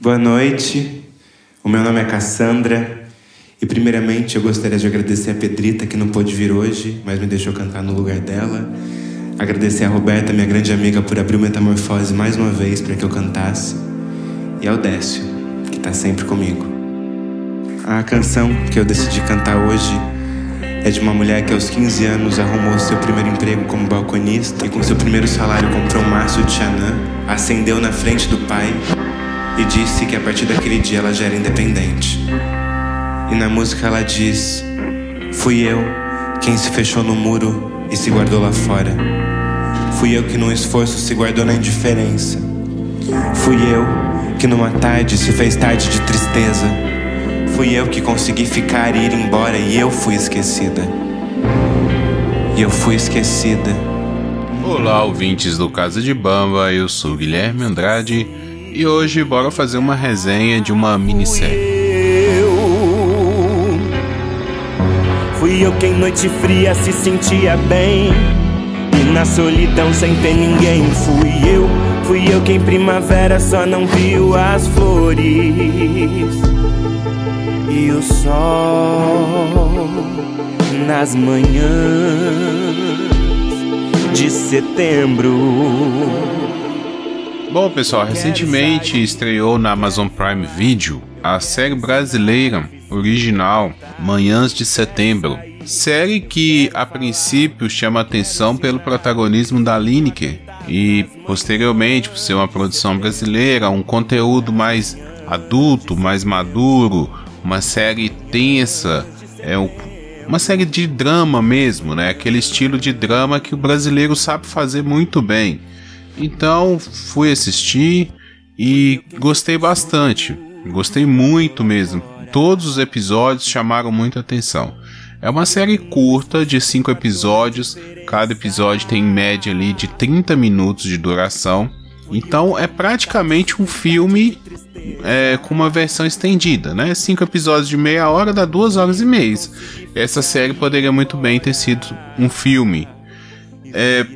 Boa noite, o meu nome é Cassandra e primeiramente eu gostaria de agradecer a Pedrita que não pôde vir hoje, mas me deixou cantar no lugar dela. Agradecer a Roberta, minha grande amiga, por abrir o Metamorfose mais uma vez para que eu cantasse. E ao Décio, que está sempre comigo. A canção que eu decidi cantar hoje é de uma mulher que aos 15 anos arrumou seu primeiro emprego como balconista e com seu primeiro salário comprou um maço de Xanã, acendeu na frente do pai e disse que a partir daquele dia ela já era independente. E na música ela diz: Fui eu quem se fechou no muro e se guardou lá fora. Fui eu que num esforço se guardou na indiferença. Fui eu que numa tarde se fez tarde de tristeza. Fui eu que consegui ficar e ir embora e eu fui esquecida. E eu fui esquecida. Olá, ouvintes do Casa de Bamba, eu sou Guilherme Andrade e hoje bora fazer uma resenha de uma minissérie. Fui eu quem noite fria se sentia bem. E na solidão sem ter ninguém Fui eu, fui eu quem primavera só não viu as flores. E o sol nas manhãs de setembro Bom, pessoal, recentemente estreou na Amazon Prime Video a série brasileira original Manhãs de Setembro. Série que a princípio chama atenção pelo protagonismo da Lineker e posteriormente por ser uma produção brasileira, um conteúdo mais adulto, mais maduro, uma série tensa, é uma série de drama mesmo, né? Aquele estilo de drama que o brasileiro sabe fazer muito bem. Então fui assistir e gostei bastante. Gostei muito mesmo. Todos os episódios chamaram muita atenção. É uma série curta de 5 episódios, cada episódio tem em média ali de 30 minutos de duração. Então é praticamente um filme é, com uma versão estendida, né? Cinco episódios de meia hora dá duas horas e meia. Essa série poderia muito bem ter sido um filme. É,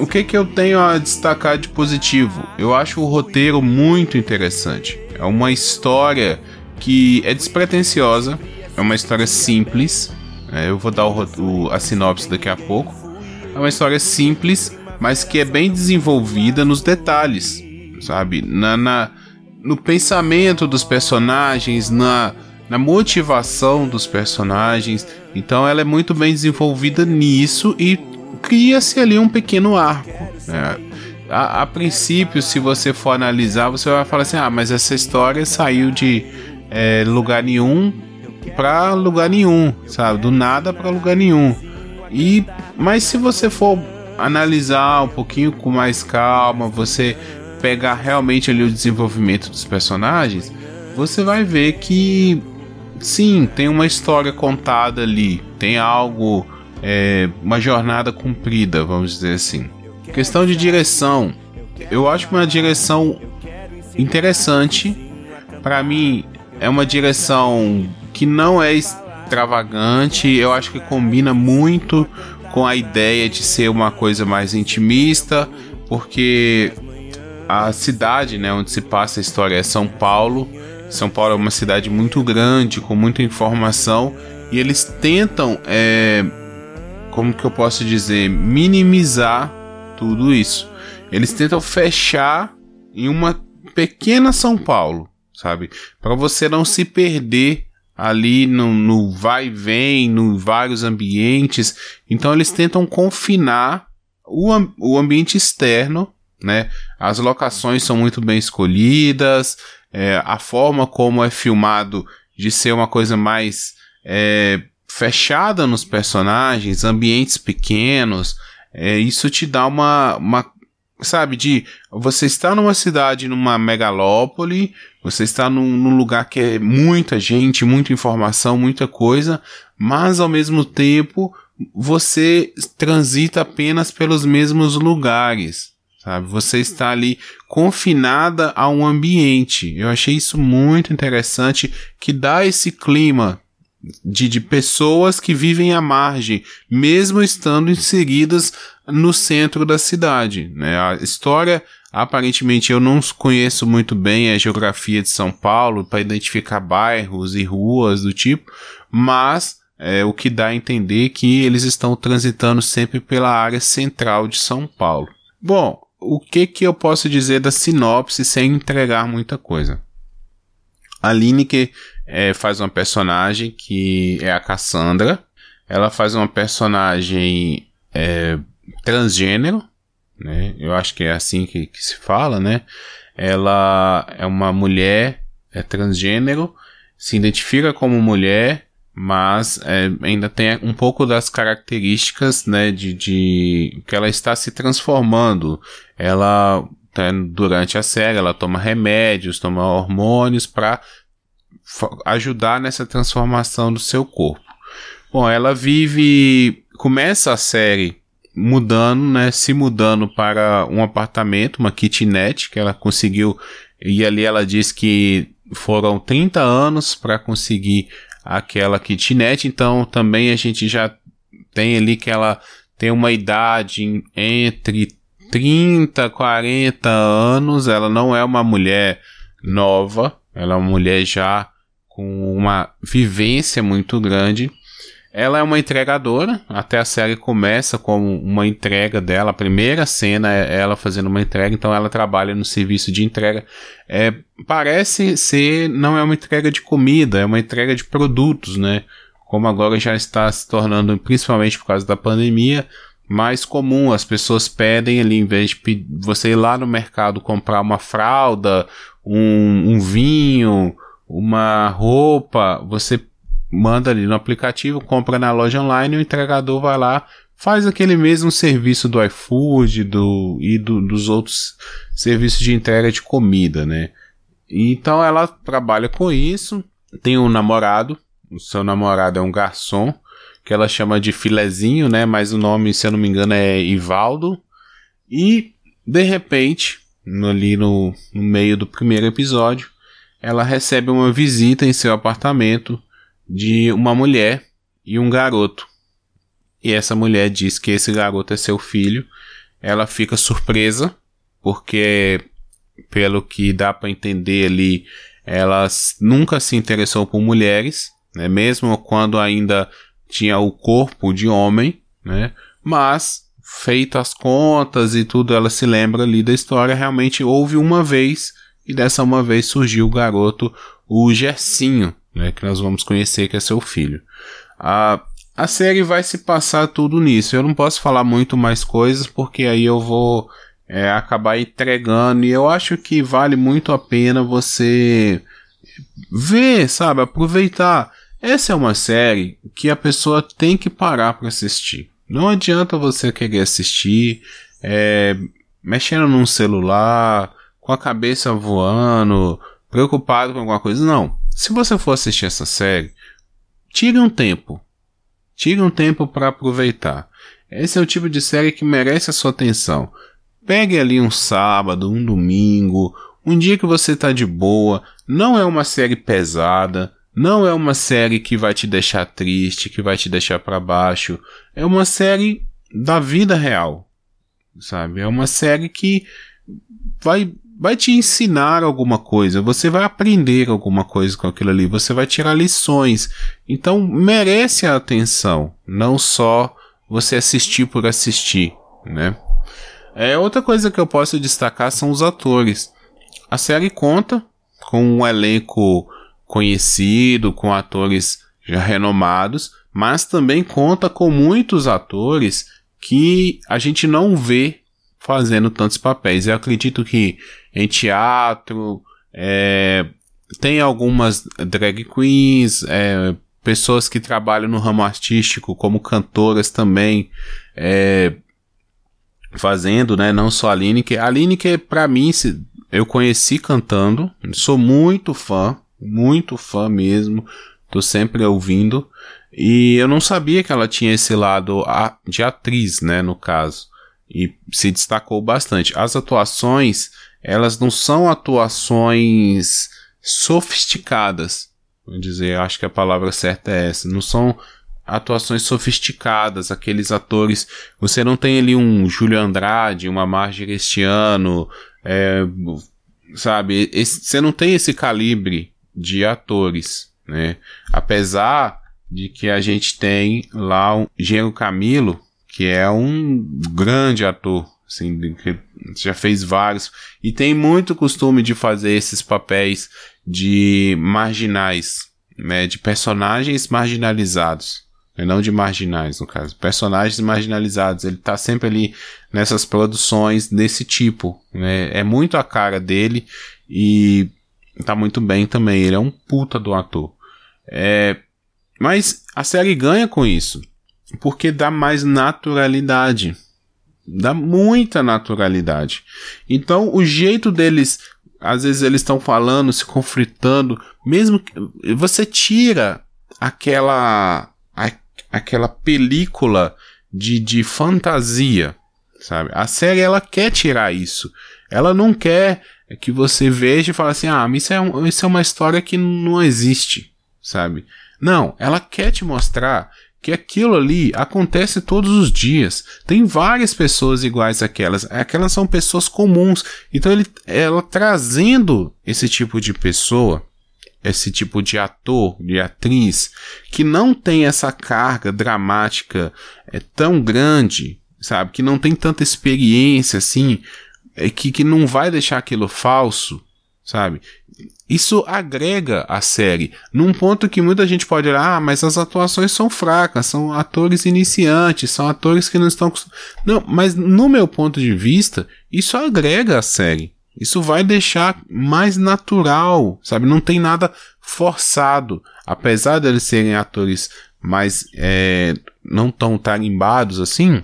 o que, que eu tenho a destacar de positivo? Eu acho o roteiro muito interessante. É uma história que é despretensiosa, é uma história simples. É, eu vou dar o, o, a sinopse daqui a pouco. É uma história simples, mas que é bem desenvolvida nos detalhes, sabe? Na, na no pensamento dos personagens, na, na motivação dos personagens. Então ela é muito bem desenvolvida nisso e cria-se ali um pequeno arco. Né? A, a, princípio, se você for analisar, você vai falar assim: ah, mas essa história saiu de é, lugar nenhum para lugar nenhum, sabe? Do nada para lugar nenhum. E mas se você for analisar um pouquinho com mais calma, você pegar realmente ali o desenvolvimento dos personagens, você vai ver que sim, tem uma história contada ali, tem algo é, uma jornada cumprida, vamos dizer assim. Questão de direção, eu acho uma direção interessante. Para mim, é uma direção que não é extravagante. Eu acho que combina muito com a ideia de ser uma coisa mais intimista, porque a cidade, né, onde se passa a história é São Paulo. São Paulo é uma cidade muito grande, com muita informação, e eles tentam é, como que eu posso dizer, minimizar tudo isso. Eles tentam fechar em uma pequena São Paulo, sabe? Para você não se perder ali no, no vai e vem, no vários ambientes. Então eles tentam confinar o, o ambiente externo, né? As locações são muito bem escolhidas, é, a forma como é filmado de ser uma coisa mais é, fechada nos personagens, ambientes pequenos, é, isso te dá uma, uma sabe, de você está numa cidade, numa megalópole, você está num, num, lugar que é muita gente, muita informação, muita coisa, mas ao mesmo tempo você transita apenas pelos mesmos lugares, sabe? Você está ali confinada a um ambiente. Eu achei isso muito interessante, que dá esse clima de, de pessoas que vivem à margem, mesmo estando inseridas no centro da cidade. Né? A história, aparentemente, eu não conheço muito bem a geografia de São Paulo para identificar bairros e ruas do tipo, mas é o que dá a entender que eles estão transitando sempre pela área central de São Paulo. Bom, o que que eu posso dizer da sinopse sem entregar muita coisa? A Lineker é, faz uma personagem que é a Cassandra. Ela faz uma personagem é, transgênero, né? Eu acho que é assim que, que, se fala, né? Ela é uma mulher é transgênero, se identifica como mulher, mas é, ainda tem um pouco das características, né, de, de que ela está se transformando. Ela tá, durante a série ela toma remédios, toma hormônios para ajudar nessa transformação do seu corpo. Bom, ela vive, começa a série mudando, né, se mudando para um apartamento, uma kitnet que ela conseguiu e ali ela diz que foram 30 anos para conseguir aquela kitnet, então também a gente já tem ali que ela tem uma idade entre 30, 40 anos, ela não é uma mulher nova, ela é uma mulher já com uma vivência muito grande. Ela é uma entregadora, até a série começa com uma entrega dela. A primeira cena é ela fazendo uma entrega, então ela trabalha no serviço de entrega. É, parece ser, não é uma entrega de comida, é uma entrega de produtos, né? Como agora já está se tornando, principalmente por causa da pandemia, mais comum. As pessoas pedem ali, em vez de você ir lá no mercado comprar uma fralda, um, um vinho, uma roupa, você manda ali no aplicativo, compra na loja online, o entregador vai lá, faz aquele mesmo serviço do iFood do, e do, dos outros serviços de entrega de comida, né? Então ela trabalha com isso, tem um namorado, o seu namorado é um garçom, que ela chama de filezinho, né? Mas o nome, se eu não me engano, é Ivaldo. E, de repente, ali no, no meio do primeiro episódio, ela recebe uma visita em seu apartamento de uma mulher e um garoto. E essa mulher diz que esse garoto é seu filho. Ela fica surpresa, porque, pelo que dá para entender ali, ela nunca se interessou por mulheres, né? mesmo quando ainda tinha o corpo de homem, né? mas feito as contas e tudo, ela se lembra ali da história. Realmente houve uma vez e dessa uma vez surgiu o garoto, o Gersinho, né, que nós vamos conhecer que é seu filho. A, a série vai se passar tudo nisso. Eu não posso falar muito mais coisas porque aí eu vou é, acabar entregando e eu acho que vale muito a pena você ver, sabe, aproveitar. Essa é uma série que a pessoa tem que parar para assistir. Não adianta você querer assistir é, mexendo num celular, com a cabeça voando, preocupado com alguma coisa. Não. Se você for assistir essa série, tire um tempo. Tire um tempo para aproveitar. Esse é o tipo de série que merece a sua atenção. Pegue ali um sábado, um domingo, um dia que você está de boa. Não é uma série pesada. Não é uma série que vai te deixar triste, que vai te deixar para baixo. É uma série da vida real, sabe? É uma série que vai vai te ensinar alguma coisa, você vai aprender alguma coisa com aquilo ali, você vai tirar lições. Então merece a atenção, não só você assistir por assistir, né? É, outra coisa que eu posso destacar são os atores. A série conta com um elenco conhecido, com atores já renomados, mas também conta com muitos atores que a gente não vê fazendo tantos papéis. Eu acredito que em teatro é, tem algumas drag queens, é, pessoas que trabalham no ramo artístico como cantoras também, é, fazendo, né? Não só a Lineker. A Lineker, pra mim, eu conheci cantando, sou muito fã, muito fã mesmo, tô sempre ouvindo. E eu não sabia que ela tinha esse lado de atriz, né, no caso e se destacou bastante. As atuações, elas não são atuações sofisticadas, Vou dizer, acho que a palavra certa é essa. Não são atuações sofisticadas, aqueles atores. Você não tem ali um Júlio Andrade, uma Marjorie este ano, é, sabe? Esse, você não tem esse calibre de atores, né? Apesar de que a gente tem lá o Gênero Camilo, que é um grande ator, assim, que já fez vários e tem muito costume de fazer esses papéis de marginais, né, de personagens marginalizados, né, não de marginais no caso, personagens marginalizados. Ele tá sempre ali nessas produções desse tipo, né, é muito a cara dele e tá muito bem também. Ele é um puta do ator. É, mas a série ganha com isso, porque dá mais naturalidade. Dá muita naturalidade. Então, o jeito deles, às vezes eles estão falando, se conflitando, mesmo que você tira aquela a, aquela película de, de fantasia, sabe? A série ela quer tirar isso. Ela não quer que você veja e fale assim: "Ah, isso é, um, isso é uma história que não existe", sabe? Não, ela quer te mostrar que aquilo ali acontece todos os dias. Tem várias pessoas iguais àquelas. Aquelas são pessoas comuns. Então ele, ela trazendo esse tipo de pessoa, esse tipo de ator, de atriz, que não tem essa carga dramática é tão grande, sabe? Que não tem tanta experiência assim, é, que, que não vai deixar aquilo falso, sabe? Isso agrega a série, num ponto que muita gente pode olhar, ah, mas as atuações são fracas, são atores iniciantes, são atores que não estão. Não, mas no meu ponto de vista, isso agrega a série. Isso vai deixar mais natural, sabe? Não tem nada forçado. Apesar de eles serem atores mais é, não tão tarimbados assim,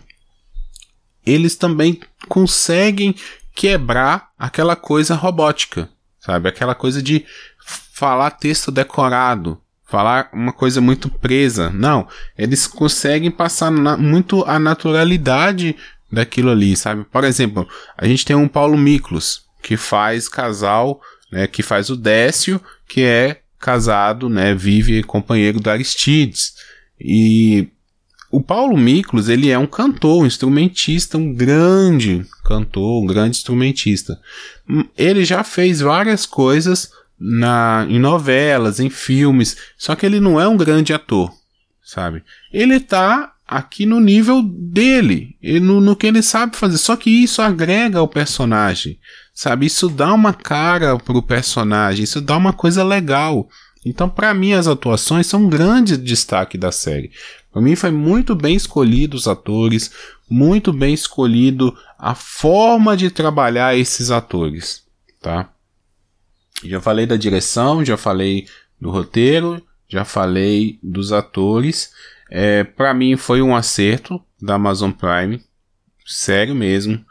eles também conseguem quebrar aquela coisa robótica sabe? Aquela coisa de falar texto decorado, falar uma coisa muito presa. Não, eles conseguem passar na, muito a naturalidade daquilo ali, sabe? Por exemplo, a gente tem um Paulo Miklos, que faz casal, né, que faz o Décio, que é casado, né, vive companheiro do Aristides. E o Paulo Miklos, ele é um cantor, um instrumentista, um grande cantor, um grande instrumentista. Hum, ele já fez várias coisas na, em novelas, em filmes, só que ele não é um grande ator, sabe? Ele tá aqui no nível dele, no, no que ele sabe fazer, só que isso agrega ao personagem, sabe? Isso dá uma cara pro personagem, isso dá uma coisa legal. Então, para mim, as atuações são um grande destaque da série. Para mim, foi muito bem escolhido os atores, muito bem escolhido a forma de trabalhar esses atores, tá? Já falei da direção, já falei do roteiro, já falei dos atores. É, para mim foi um acerto da Amazon Prime, sério mesmo.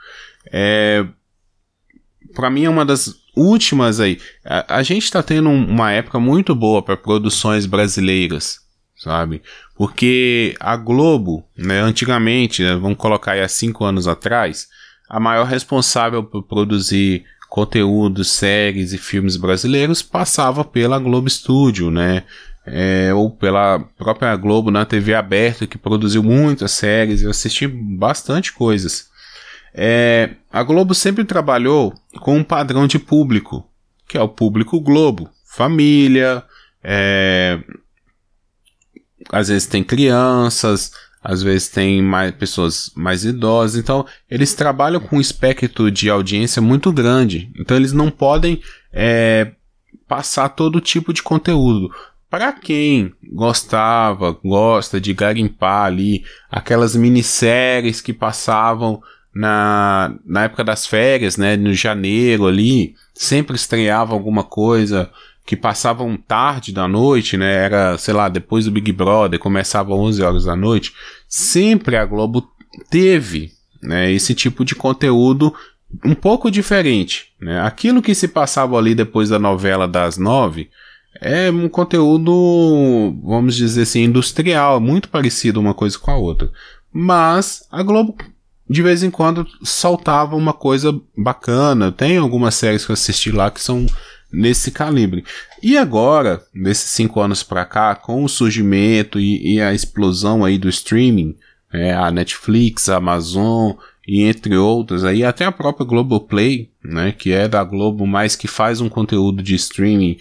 É, para mim é uma das últimas aí. A, a gente está tendo uma época muito boa para produções brasileiras, sabe? Porque a Globo, né, antigamente, né, vamos colocar aí há cinco anos atrás, a maior responsável por produzir conteúdos, séries e filmes brasileiros passava pela Globo Studio, né? É, ou pela própria Globo na TV aberta, que produziu muitas séries, eu assisti bastante coisas. É, a Globo sempre trabalhou com um padrão de público, que é o público Globo. Família, é, às vezes tem crianças, às vezes tem mais pessoas mais idosas, então eles trabalham com um espectro de audiência muito grande, então eles não podem é, passar todo tipo de conteúdo. Para quem gostava, gosta de garimpar ali aquelas minisséries que passavam na, na época das férias, né, no janeiro ali, sempre estreava alguma coisa que passavam tarde da noite, né, era, sei lá, depois do Big Brother, começava 11 horas da noite, sempre a Globo teve, né, esse tipo de conteúdo um pouco diferente, né, aquilo que se passava ali depois da novela das nove, é um conteúdo, vamos dizer assim, industrial, muito parecido uma coisa com a outra. Mas a Globo de vez em quando soltava uma coisa bacana. Tem algumas séries que eu assisti lá que são nesse calibre. E agora, nesses cinco anos para cá, com o surgimento e, e, a explosão aí do streaming, é, a Netflix, a Amazon e entre outras aí, até a própria Globoplay, né, que é da Globo, mas que faz um conteúdo de streaming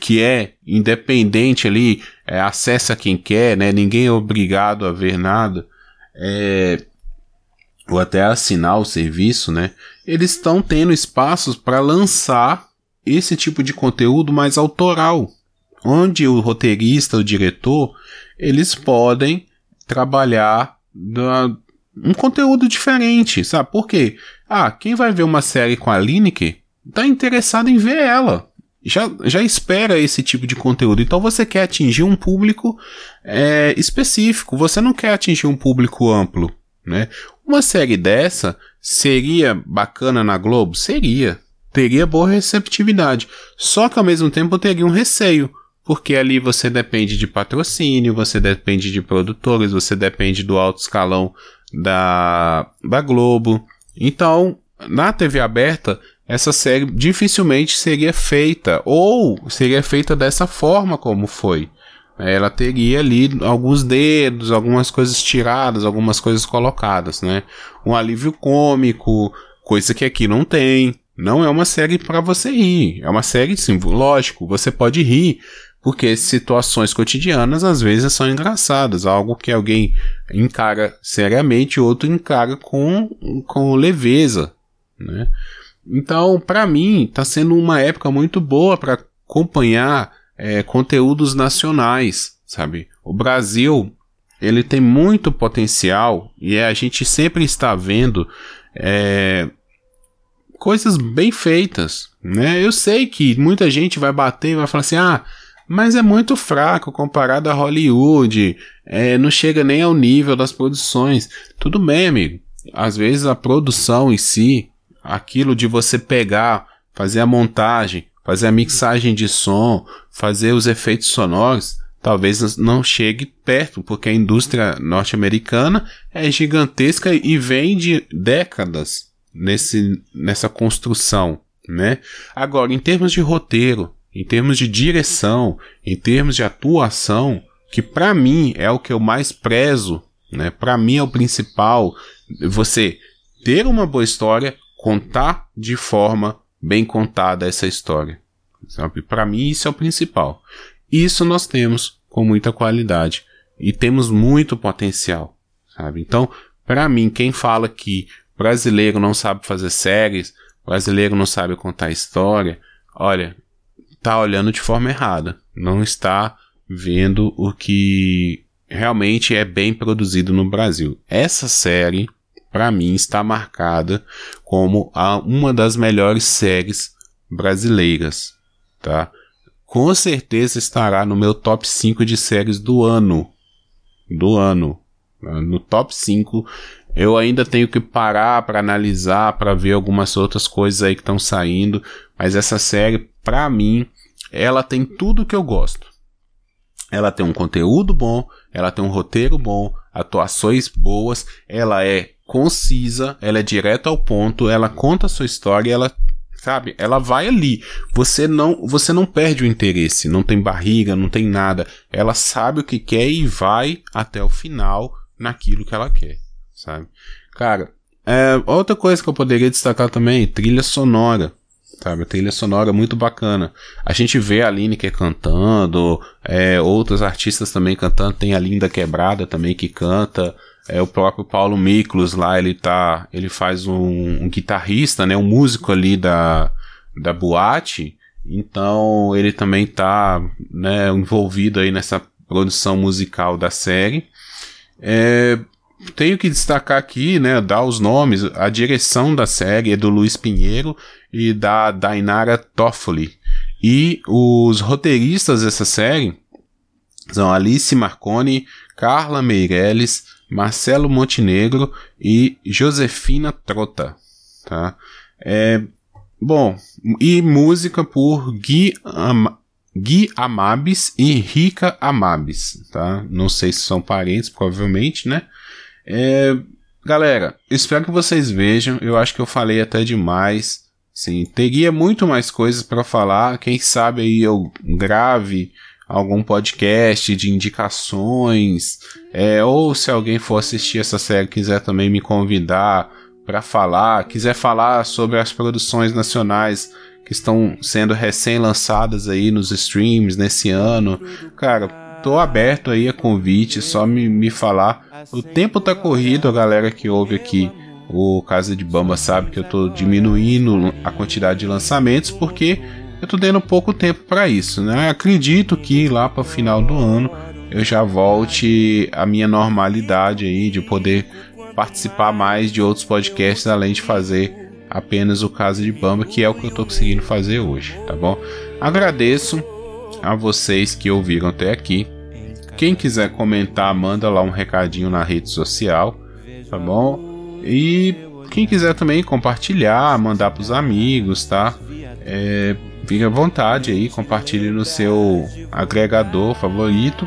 que é independente ali, é, acessa quem quer, né, ninguém é obrigado a ver nada, é, ou até assinar o serviço, né, eles estão tendo espaços para lançar esse tipo de conteúdo mais autoral, onde o roteirista, o diretor, eles podem trabalhar da, um conteúdo diferente, sabe? Por quê? Ah, quem vai ver uma série com a Lineker tá interessado em ver ela. Já, já espera esse tipo de conteúdo. Então você quer atingir um público é, específico. Você não quer atingir um público amplo, né? Uma série dessa seria bacana na Globo? Seria. Teria boa receptividade. Só que ao mesmo tempo teria um receio porque ali você depende de patrocínio, você depende de produtores, você depende do alto escalão da, da Globo. Então, na TV aberta, essa série dificilmente seria feita, ou seria feita dessa forma como foi. Ela teria ali alguns dedos, algumas coisas tiradas, algumas coisas colocadas, né? Um alívio cômico, coisa que aqui não tem. Não é uma série para você rir. É uma série, sim, lógico, você pode rir, porque situações cotidianas às vezes são engraçadas, algo que alguém encara seriamente, outro encara com, com leveza, né? Então, para mim, está sendo uma época muito boa para acompanhar é, conteúdos nacionais, sabe? O Brasil, ele tem muito potencial e a gente sempre está vendo é, coisas bem feitas, né? Eu sei que muita gente vai bater e vai falar assim, ah, mas é muito fraco comparado a Hollywood, é, não chega nem ao nível das produções. Tudo bem, amigo. Às vezes a produção em si, aquilo de você pegar, fazer a montagem, fazer a mixagem de som, fazer os efeitos sonoros, talvez não chegue perto, porque a indústria norte-americana é gigantesca e vem de décadas nesse, nessa construção, né? Agora, em termos de roteiro, em termos de direção, em termos de atuação, que para mim é o que eu mais prezo, né? Para mim é o principal, você ter uma boa história, contar de forma bem contada essa história. Sabe? Para mim isso é o principal. Isso nós temos com muita qualidade e temos muito potencial, sabe? Então, para mim, quem fala que brasileiro não sabe fazer séries, brasileiro não sabe contar história, olha, está olhando de forma errada, não está vendo o que realmente é bem produzido no Brasil. Essa série, para mim, está marcada como a, uma das melhores séries brasileiras, tá? Com certeza estará no meu top 5 de séries do ano. Do ano. No top 5 eu ainda tenho que parar para analisar, para ver algumas outras coisas aí que estão saindo, mas essa série, para mim, ela tem tudo que eu gosto. Ela tem um conteúdo bom, ela tem um roteiro bom, atuações boas, ela é concisa, ela é direta ao ponto, ela conta a sua história, ela sabe? Ela vai ali. Você não, você não perde o interesse, não tem barriga, não tem nada. Ela sabe o que quer e vai até o final naquilo que ela quer sabe? Cara, é, outra coisa que eu poderia destacar também, trilha sonora. Sabe, a trilha sonora é muito bacana. A gente vê a Lineker cantando, é, outros artistas também cantando. Tem a Linda Quebrada também que canta. É o próprio Paulo Miklos lá, ele tá, ele faz um, um guitarrista, né, um músico ali da, da boate. Então ele também tá, né, envolvido aí nessa produção musical da série. É, tenho que destacar aqui, né, dar os nomes, a direção da série é do Luiz Pinheiro e da Dainara Toffoli. E os roteiristas dessa série são Alice Marconi, Carla Meirelles, Marcelo Montenegro e Josefina Trota, tá? É, bom, e música por Gui, Am Gui Amabis e Rica Amabis, tá? Não sei se são parentes, provavelmente, né? É, galera, espero que vocês vejam. Eu acho que eu falei até demais. Sim, teria muito mais coisas para falar. Quem sabe aí eu grave algum podcast de indicações, é, ou se alguém for assistir essa série quiser também me convidar para falar, quiser falar sobre as produções nacionais que estão sendo recém-lançadas aí nos streams nesse ano, cara, tô aberto aí a convite, só me, me falar. O tempo tá corrido, a galera que ouve aqui o Casa de Bamba sabe que eu tô diminuindo a quantidade de lançamentos porque eu tô dando pouco tempo para isso, né? Acredito que lá para final do ano eu já volte à minha normalidade aí de poder participar mais de outros podcasts além de fazer apenas o Casa de Bamba, que é o que eu tô conseguindo fazer hoje, tá bom? Agradeço a vocês que ouviram até aqui. Quem quiser comentar, manda lá um recadinho na rede social, tá bom? E quem quiser também compartilhar, mandar para os amigos, tá? É, Fique à vontade aí, compartilhe no seu agregador favorito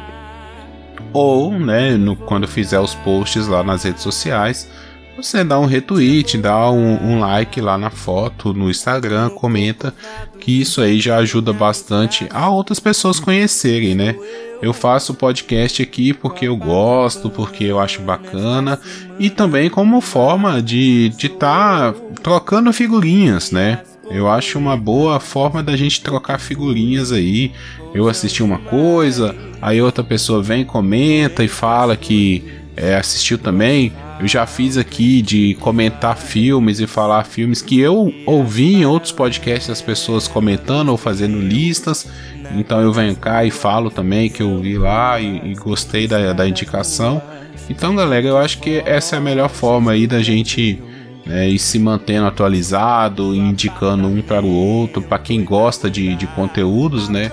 ou, né, no, quando fizer os posts lá nas redes sociais, você dá um retweet, dá um, um, like lá na foto no Instagram, comenta que isso aí já ajuda bastante a outras pessoas conhecerem, né? Eu faço podcast aqui porque eu gosto, porque eu acho bacana e também como forma de estar de tá trocando figurinhas, né? Eu acho uma boa forma da gente trocar figurinhas aí. Eu assisti uma coisa, aí outra pessoa vem, comenta e fala que é, assistiu também. Eu já fiz aqui de comentar filmes e falar filmes que eu ouvi em outros podcasts as pessoas comentando ou fazendo listas. Então eu venho cá e falo também que eu vi lá e, e gostei da, da indicação. Então, galera, eu acho que essa é a melhor forma aí da gente né, e se mantendo atualizado, indicando um para o outro, para quem gosta de, de conteúdos, né,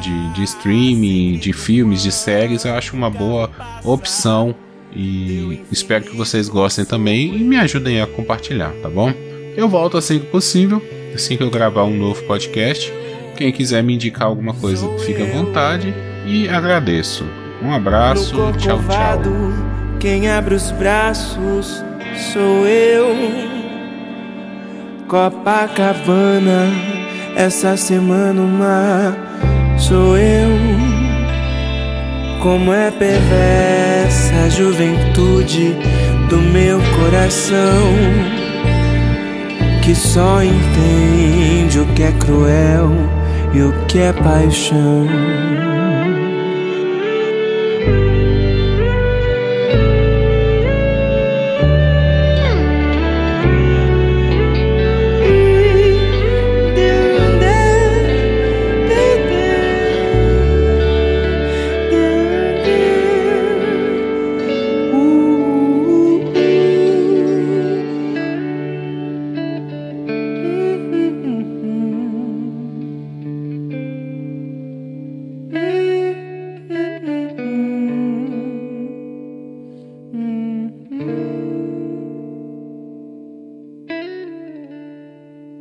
de, de streaming, de filmes, de séries, eu acho uma boa opção e espero que vocês gostem também e me ajudem a compartilhar, tá bom? Eu volto assim que possível, assim que eu gravar um novo podcast. Quem quiser me indicar alguma coisa, fica à vontade e agradeço. Um abraço, tchau, tchau. Quem abre os braços sou eu. Copacabana, essa semana uma sou eu. Como é perversa a juventude do meu coração, que só entende o que é cruel e o que é paixão.